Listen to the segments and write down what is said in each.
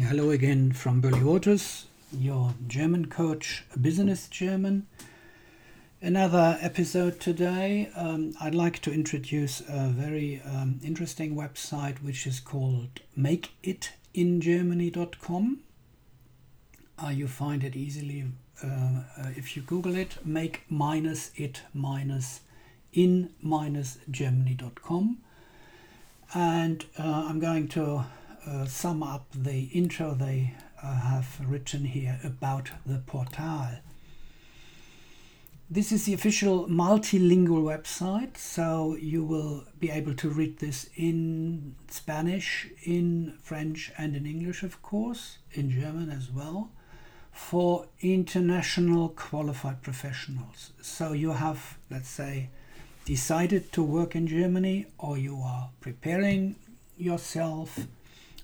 Hello again from Waters, your German coach, Business German. Another episode today. Um, I'd like to introduce a very um, interesting website which is called makeitingermany.com. Uh, you find it easily uh, uh, if you Google it, make minus it minus in minus germany.com. And uh, I'm going to uh, sum up the intro they uh, have written here about the portal. This is the official multilingual website, so you will be able to read this in Spanish, in French, and in English, of course, in German as well, for international qualified professionals. So you have, let's say, decided to work in Germany, or you are preparing yourself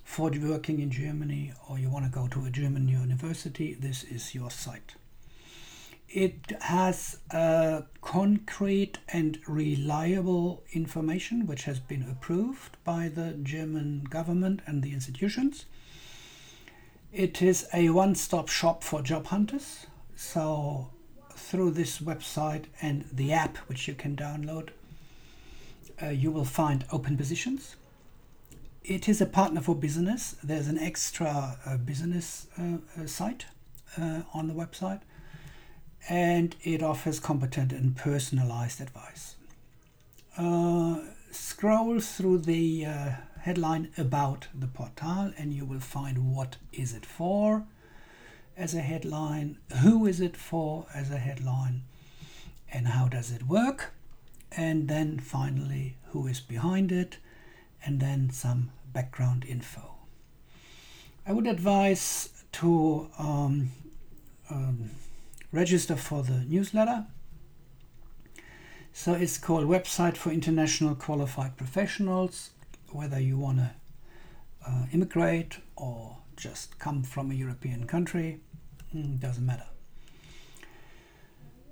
for working in Germany or you want to go to a German university, this is your site. It has uh, concrete and reliable information which has been approved by the German government and the institutions. It is a one stop shop for job hunters. So, through this website and the app which you can download, uh, you will find open positions it is a partner for business. There's an extra uh, business uh, uh, site uh, on the website, and it offers competent and personalized advice. Uh, scroll through the headline about the portal, and you will find what is it for as a headline, who is it for as a headline, and how does it work, and then finally who is behind it and then some background info. I would advise to um, um, register for the newsletter. So it's called Website for International Qualified Professionals. Whether you want to uh, immigrate or just come from a European country, mm, doesn't matter.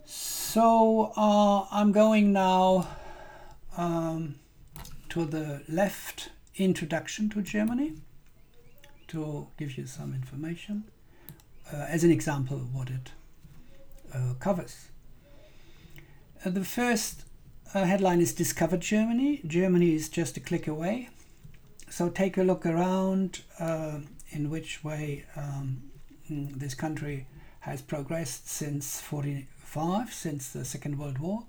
So uh, I'm going now um, to the left introduction to Germany to give you some information uh, as an example of what it uh, covers. Uh, the first uh, headline is Discover Germany. Germany is just a click away. So take a look around uh, in which way um, this country has progressed since 45, since the Second World War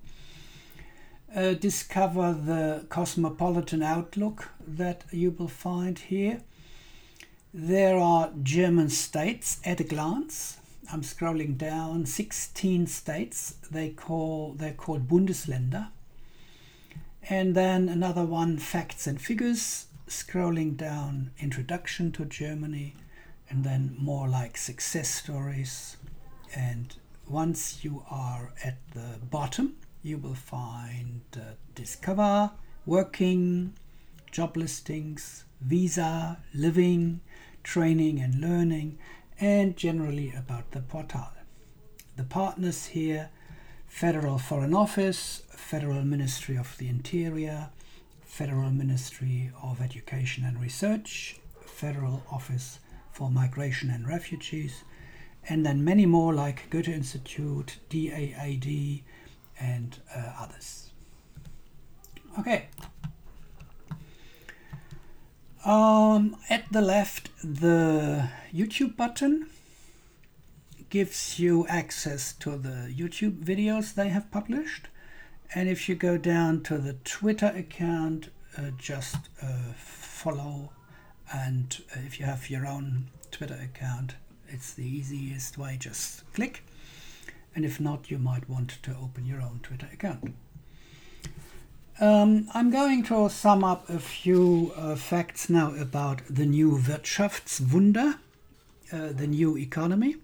uh, discover the cosmopolitan outlook that you will find here. There are German states at a glance. I'm scrolling down 16 states. They call they're called Bundesländer. And then another one facts and figures scrolling down introduction to Germany and then more like success stories and once you are at the bottom you will find uh, discover, working, job listings, visa, living, training and learning, and generally about the portal. The partners here Federal Foreign Office, Federal Ministry of the Interior, Federal Ministry of Education and Research, Federal Office for Migration and Refugees, and then many more like Goethe Institute, DAAD, and uh, others. Okay. Um, at the left, the YouTube button gives you access to the YouTube videos they have published. And if you go down to the Twitter account, uh, just uh, follow. And if you have your own Twitter account, it's the easiest way. Just click and if not, you might want to open your own Twitter account. Um, I'm going to sum up a few uh, facts now about the new Wirtschaftswunder, uh, the new economy.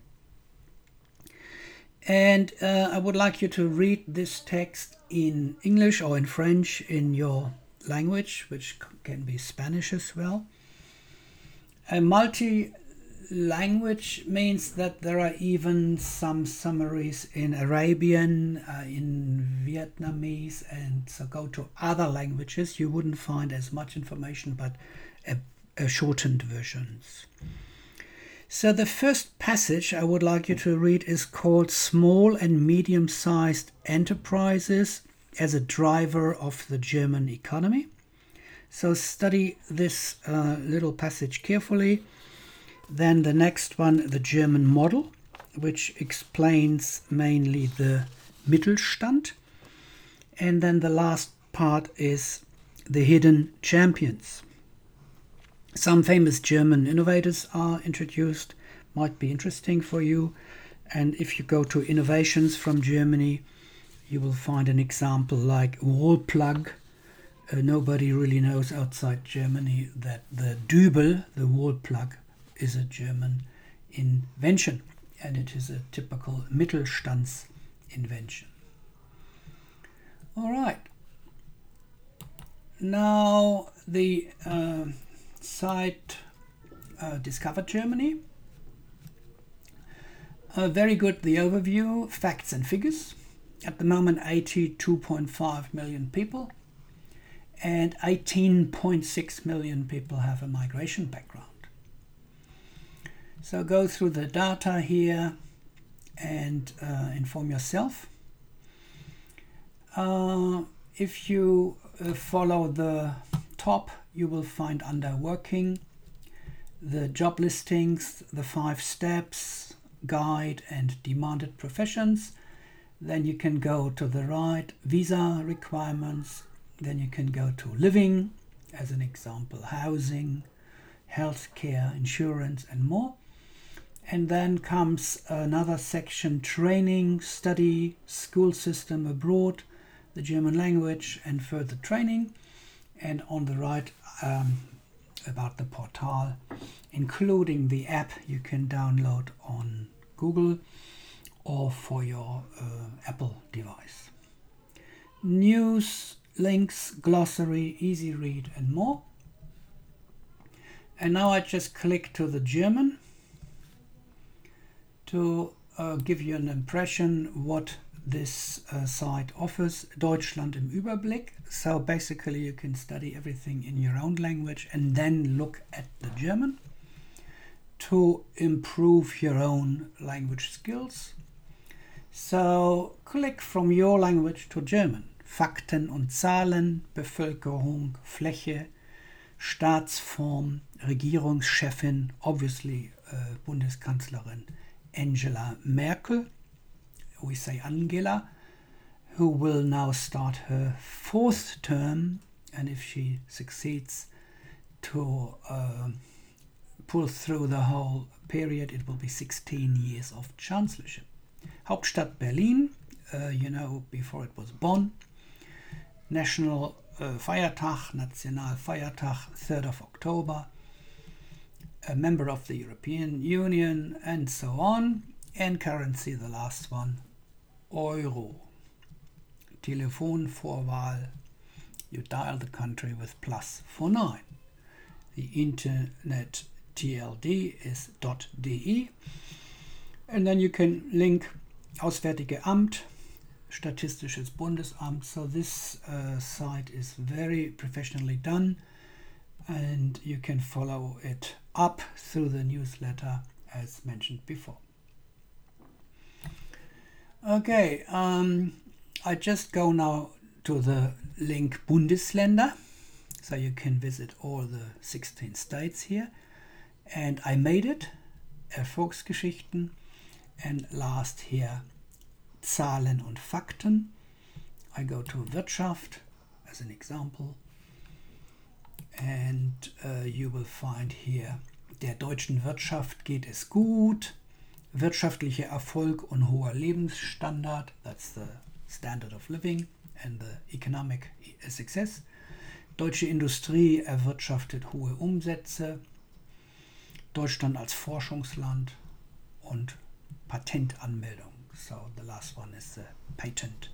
And uh, I would like you to read this text in English or in French in your language, which can be Spanish as well. A multi language means that there are even some summaries in Arabian, uh, in Vietnamese, and so go to other languages. You wouldn't find as much information, but a, a shortened versions. So, the first passage I would like you to read is called Small and Medium Sized Enterprises as a Driver of the German Economy. So, study this uh, little passage carefully. Then, the next one, the German model, which explains mainly the Mittelstand. And then the last part is the hidden champions. Some famous German innovators are introduced, might be interesting for you. And if you go to innovations from Germany, you will find an example like wall plug. Uh, nobody really knows outside Germany that the Dübel, the wall plug, is a German invention and it is a typical Mittelstands invention. All right. Now the uh, site uh, Discover Germany. Uh, very good, the overview, facts and figures. At the moment, 82.5 million people, and 18.6 million people have a migration background. So go through the data here and uh, inform yourself. Uh, if you uh, follow the top, you will find under working the job listings, the five steps, guide, and demanded professions. Then you can go to the right, visa requirements. Then you can go to living, as an example, housing, healthcare, insurance, and more. And then comes another section training, study, school system abroad, the German language, and further training. And on the right, um, about the portal, including the app you can download on Google or for your uh, Apple device. News, links, glossary, easy read, and more. And now I just click to the German to uh, give you an impression what this uh, site offers. Deutschland im Überblick. So basically you can study everything in your own language and then look at the German to improve your own language skills. So click from your language to German. Fakten und Zahlen, Bevölkerung, Fläche, Staatsform, Regierungschefin, obviously uh, Bundeskanzlerin Angela Merkel, we say Angela, who will now start her fourth term, and if she succeeds to uh, pull through the whole period, it will be 16 years of chancellorship. Hauptstadt Berlin, uh, you know, before it was Bonn. National uh, Feiertag, Nationalfeiertag, 3rd of October a member of the European Union, and so on. And currency, the last one, Euro. Telefonvorwahl, you dial the country with plus 49. The internet TLD is .de. And then you can link Auswärtige Amt, Statistisches Bundesamt. So this uh, site is very professionally done and you can follow it up through the newsletter as mentioned before. Okay, um, I just go now to the link Bundesländer, so you can visit all the 16 states here. And I made it, Erfolgsgeschichten, and last here Zahlen und Fakten. I go to Wirtschaft as an example and uh, you will find here, der deutschen Wirtschaft geht es gut, wirtschaftlicher Erfolg und hoher Lebensstandard, that's the standard of living and the economic success. Deutsche Industrie erwirtschaftet hohe Umsätze, Deutschland als Forschungsland und Patentanmeldung. So the last one is the patent.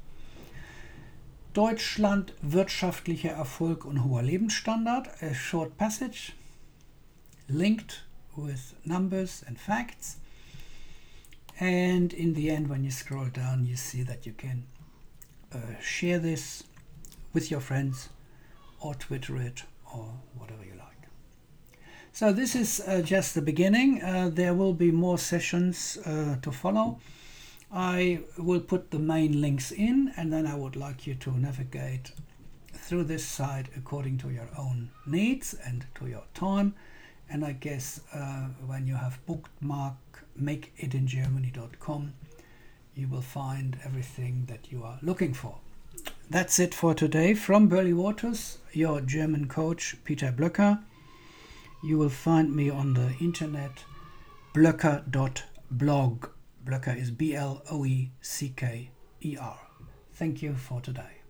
Deutschland wirtschaftlicher Erfolg und hoher Lebensstandard, a short passage linked with numbers and facts. And in the end, when you scroll down, you see that you can uh, share this with your friends or Twitter it or whatever you like. So this is uh, just the beginning. Uh, there will be more sessions uh, to follow. I will put the main links in and then I would like you to navigate through this site according to your own needs and to your time. And I guess uh, when you have bookmark makeitingermany.com, you will find everything that you are looking for. That's it for today from Burley Waters, your German coach Peter Blöcker. You will find me on the internet blöcker.blog. Blöcker is B L O E C K E R. Thank you for today.